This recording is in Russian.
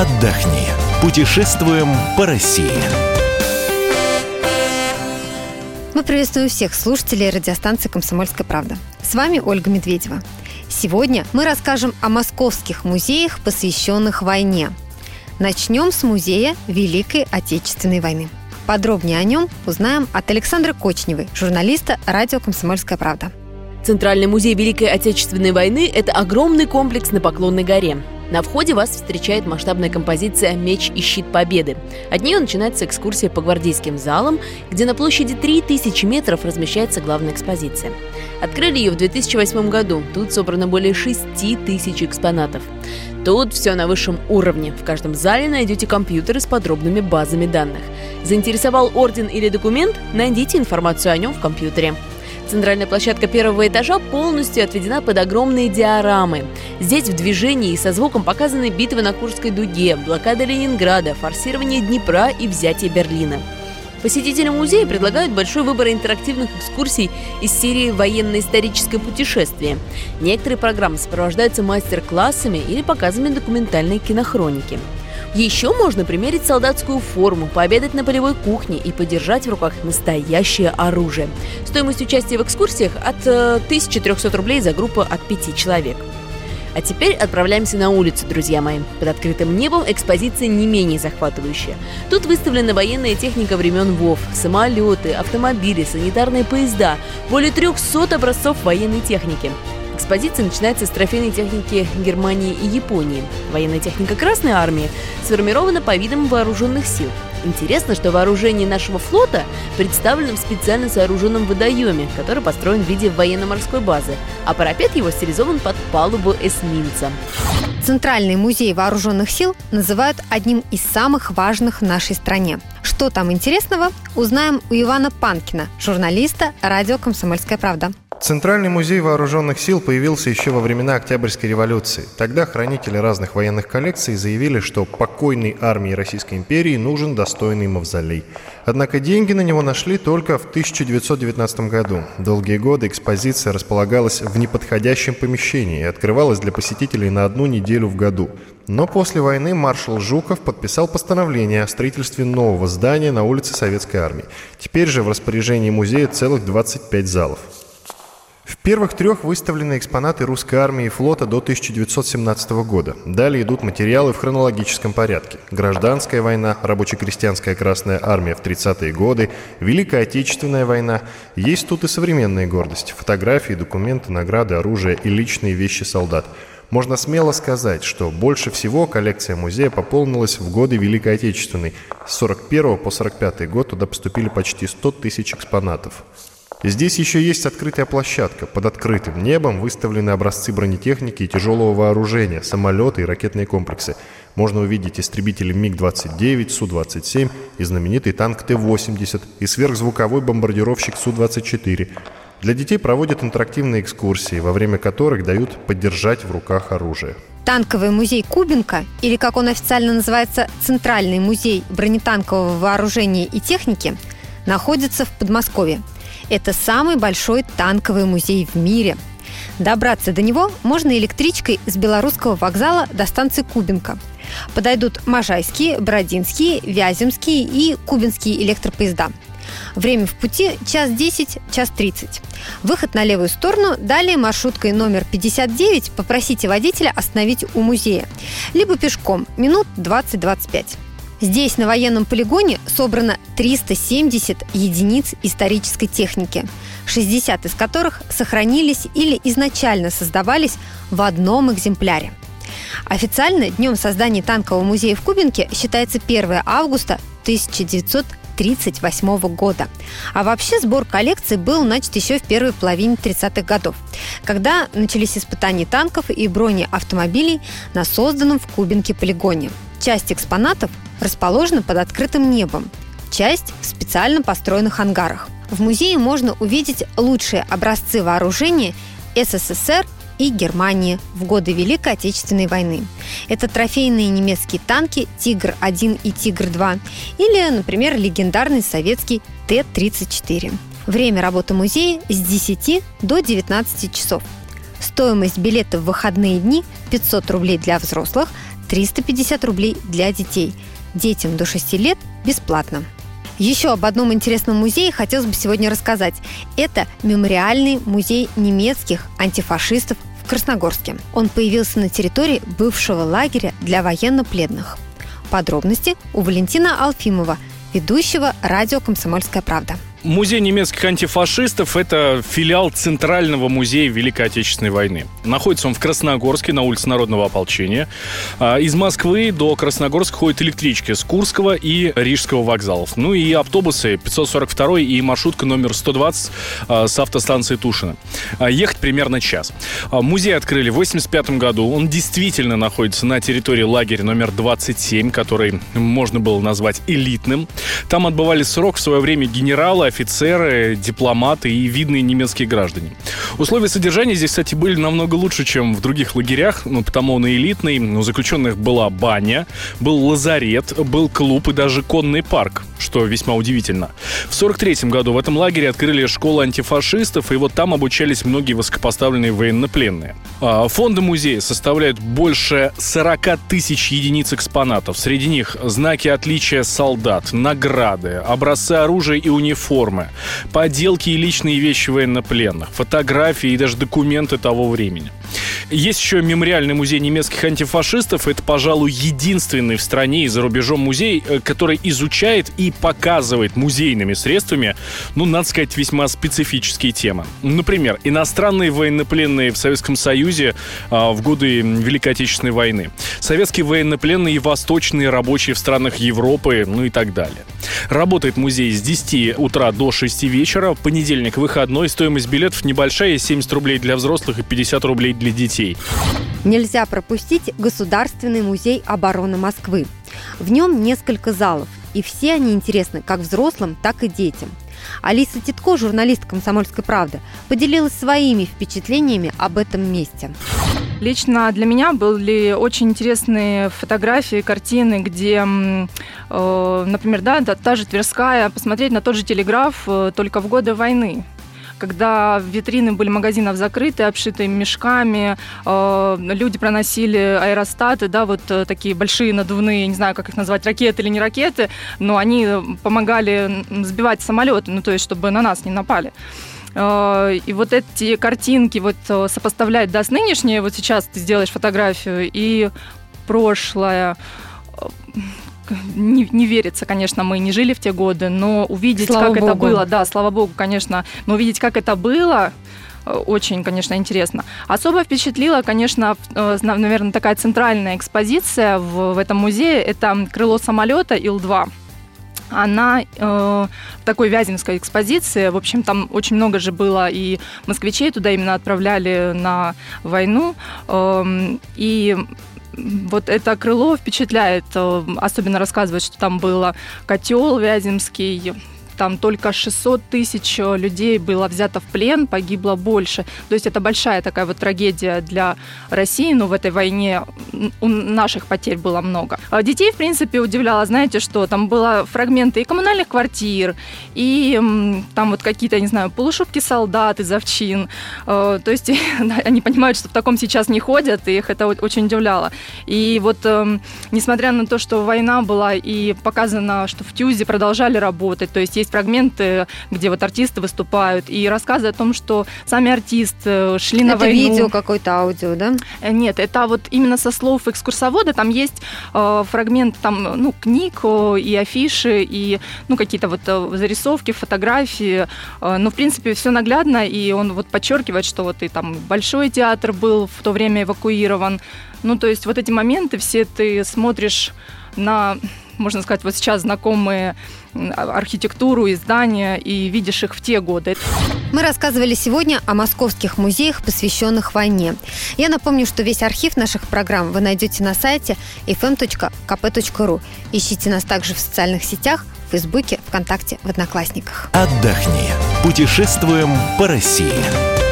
отдохни. Путешествуем по России. Мы приветствуем всех слушателей радиостанции «Комсомольская правда». С вами Ольга Медведева. Сегодня мы расскажем о московских музеях, посвященных войне. Начнем с музея Великой Отечественной войны. Подробнее о нем узнаем от Александра Кочневой, журналиста радио «Комсомольская правда». Центральный музей Великой Отечественной войны – это огромный комплекс на Поклонной горе. На входе вас встречает масштабная композиция «Меч и щит Победы». От нее начинается экскурсия по гвардейским залам, где на площади 3000 метров размещается главная экспозиция. Открыли ее в 2008 году. Тут собрано более 6 тысяч экспонатов. Тут все на высшем уровне. В каждом зале найдете компьютеры с подробными базами данных. Заинтересовал орден или документ? Найдите информацию о нем в компьютере. Центральная площадка первого этажа полностью отведена под огромные диорамы. Здесь в движении и со звуком показаны битвы на Курской дуге, блокада Ленинграда, форсирование Днепра и взятие Берлина. Посетителям музея предлагают большой выбор интерактивных экскурсий из серии «Военно-историческое путешествие». Некоторые программы сопровождаются мастер-классами или показами документальной кинохроники. Еще можно примерить солдатскую форму, пообедать на полевой кухне и подержать в руках настоящее оружие. Стоимость участия в экскурсиях от 1300 э, рублей за группу от 5 человек. А теперь отправляемся на улицу, друзья мои. Под открытым небом экспозиция не менее захватывающая. Тут выставлена военная техника времен ВОВ, самолеты, автомобили, санитарные поезда, более 300 образцов военной техники. Экспозиция начинается с трофейной техники Германии и Японии. Военная техника Красной Армии сформирована по видам вооруженных сил. Интересно, что вооружение нашего флота представлено в специально сооруженном водоеме, который построен в виде военно-морской базы, а парапет его стилизован под палубу эсминца. Центральный музей вооруженных сил называют одним из самых важных в нашей стране. Что там интересного, узнаем у Ивана Панкина, журналиста радио «Комсомольская правда». Центральный музей вооруженных сил появился еще во времена Октябрьской революции. Тогда хранители разных военных коллекций заявили, что покойной армии Российской империи нужен достойный мавзолей. Однако деньги на него нашли только в 1919 году. Долгие годы экспозиция располагалась в неподходящем помещении и открывалась для посетителей на одну неделю в году. Но после войны маршал Жуков подписал постановление о строительстве нового здания на улице Советской Армии. Теперь же в распоряжении музея целых 25 залов. В первых трех выставлены экспонаты русской армии и флота до 1917 года. Далее идут материалы в хронологическом порядке. Гражданская война, рабоче-крестьянская Красная армия в 30-е годы, Великая Отечественная война. Есть тут и современные гордости. Фотографии, документы, награды, оружие и личные вещи солдат. Можно смело сказать, что больше всего коллекция музея пополнилась в годы Великой Отечественной. С 41 по 45 год туда поступили почти 100 тысяч экспонатов. Здесь еще есть открытая площадка. Под открытым небом выставлены образцы бронетехники и тяжелого вооружения, самолеты и ракетные комплексы. Можно увидеть истребители МиГ-29, Су-27 и знаменитый танк Т-80 и сверхзвуковой бомбардировщик Су-24. Для детей проводят интерактивные экскурсии, во время которых дают поддержать в руках оружие. Танковый музей Кубинка, или как он официально называется, Центральный музей бронетанкового вооружения и техники, находится в Подмосковье – это самый большой танковый музей в мире. Добраться до него можно электричкой с белорусского вокзала до станции Кубинка. Подойдут Можайские, Бородинские, Вяземские и Кубинские электропоезда. Время в пути – час 10, час 30. Выход на левую сторону, далее маршруткой номер 59 попросите водителя остановить у музея. Либо пешком, минут 20-25. Здесь, на военном полигоне, собрано 370 единиц исторической техники, 60 из которых сохранились или изначально создавались в одном экземпляре. Официально днем создания танкового музея в Кубинке считается 1 августа 1938 года. А вообще сбор коллекции был начат еще в первой половине 30-х годов, когда начались испытания танков и бронеавтомобилей на созданном в Кубинке полигоне. Часть экспонатов расположена под открытым небом, часть в специально построенных ангарах. В музее можно увидеть лучшие образцы вооружения СССР и Германии в годы Великой Отечественной войны. Это трофейные немецкие танки «Тигр-1» и «Тигр-2» или, например, легендарный советский Т-34. Время работы музея с 10 до 19 часов. Стоимость билета в выходные дни 500 рублей для взрослых, 350 рублей для детей. Детям до 6 лет бесплатно. Еще об одном интересном музее хотелось бы сегодня рассказать. Это мемориальный музей немецких антифашистов в Красногорске. Он появился на территории бывшего лагеря для военнопленных. Подробности у Валентина Алфимова, ведущего радио «Комсомольская правда». Музей немецких антифашистов – это филиал Центрального музея Великой Отечественной войны. Находится он в Красногорске на улице Народного ополчения. А, из Москвы до Красногорска ходят электрички с Курского и Рижского вокзалов. Ну и автобусы 542 и маршрутка номер 120 а, с автостанции Тушина. А, ехать примерно час. Музей открыли в 85 году. Он действительно находится на территории лагеря номер 27, который можно было назвать элитным. Там отбывали срок в свое время генерала офицеры, дипломаты и видные немецкие граждане. Условия содержания здесь, кстати, были намного лучше, чем в других лагерях, ну, потому он и элитный. У заключенных была баня, был лазарет, был клуб и даже конный парк, что весьма удивительно. В 43 году в этом лагере открыли школу антифашистов, и вот там обучались многие высокопоставленные военнопленные. А, фонды музея составляют больше 40 тысяч единиц экспонатов. Среди них знаки отличия солдат, награды, образцы оружия и униформ, формы, поделки и личные вещи военнопленных, фотографии и даже документы того времени. Есть еще мемориальный музей немецких антифашистов. Это, пожалуй, единственный в стране и за рубежом музей, э, который изучает и показывает музейными средствами, ну, надо сказать, весьма специфические темы. Например, иностранные военнопленные в Советском Союзе а, в годы Великой Отечественной войны, советские военнопленные и восточные рабочие в странах Европы, ну и так далее. Работает музей с 10 утра до 6 вечера. Понедельник выходной. Стоимость билетов небольшая, 70 рублей для взрослых и 50 рублей для детей. Нельзя пропустить Государственный музей обороны Москвы. В нем несколько залов, и все они интересны как взрослым, так и детям. Алиса Титко, журналист «Комсомольской правды», поделилась своими впечатлениями об этом месте. Лично для меня были очень интересные фотографии, картины, где, э, например, да, та же Тверская, посмотреть на тот же телеграф э, только в годы войны когда витрины были магазинов закрыты, обшитые мешками, э, люди проносили аэростаты, да, вот э, такие большие надувные, не знаю, как их назвать, ракеты или не ракеты, но они помогали сбивать самолеты, ну, то есть, чтобы на нас не напали. Э, и вот эти картинки вот сопоставлять, да, с нынешней, вот сейчас ты сделаешь фотографию и прошлое, не, не верится, конечно, мы не жили в те годы, но увидеть, слава как Богу. это было, да, слава Богу, конечно, но увидеть, как это было, э, очень, конечно, интересно. Особо впечатлила, конечно, э, наверное, такая центральная экспозиция в, в этом музее. Это крыло самолета Ил-2 она э, такой вяземской экспозиции. В общем, там очень много же было и москвичей туда именно отправляли на войну. Э, и вот это крыло впечатляет, э, особенно рассказывать, что там было. Котел Вяземский, там только 600 тысяч э, людей было взято в плен, погибло больше. То есть это большая такая вот трагедия для России, но в этой войне у наших потерь было много. А детей, в принципе, удивляло, знаете, что там было фрагменты и коммунальных квартир, и там вот какие-то, не знаю, полушубки солдат из овчин. Э, то есть они понимают, что в таком сейчас не ходят, и их это очень удивляло. И вот эм, несмотря на то, что война была и показано, что в Тюзе продолжали работать, то есть есть есть фрагменты, где вот артисты выступают, и рассказы о том, что сами артисты шли это на войну. Это видео какое-то, аудио, да? Э, нет, это вот именно со слов экскурсовода, там есть э, фрагмент там, ну, книг и афиши, и, ну, какие-то вот э, зарисовки, фотографии, э, но, в принципе, все наглядно, и он вот подчеркивает, что вот и там Большой театр был в то время эвакуирован, ну, то есть вот эти моменты все ты смотришь на можно сказать, вот сейчас знакомые архитектуру и здания, и видишь их в те годы. Мы рассказывали сегодня о московских музеях, посвященных войне. Я напомню, что весь архив наших программ вы найдете на сайте fm.kp.ru. Ищите нас также в социальных сетях, в Фейсбуке, ВКонтакте, в Одноклассниках. Отдохни. Путешествуем по России.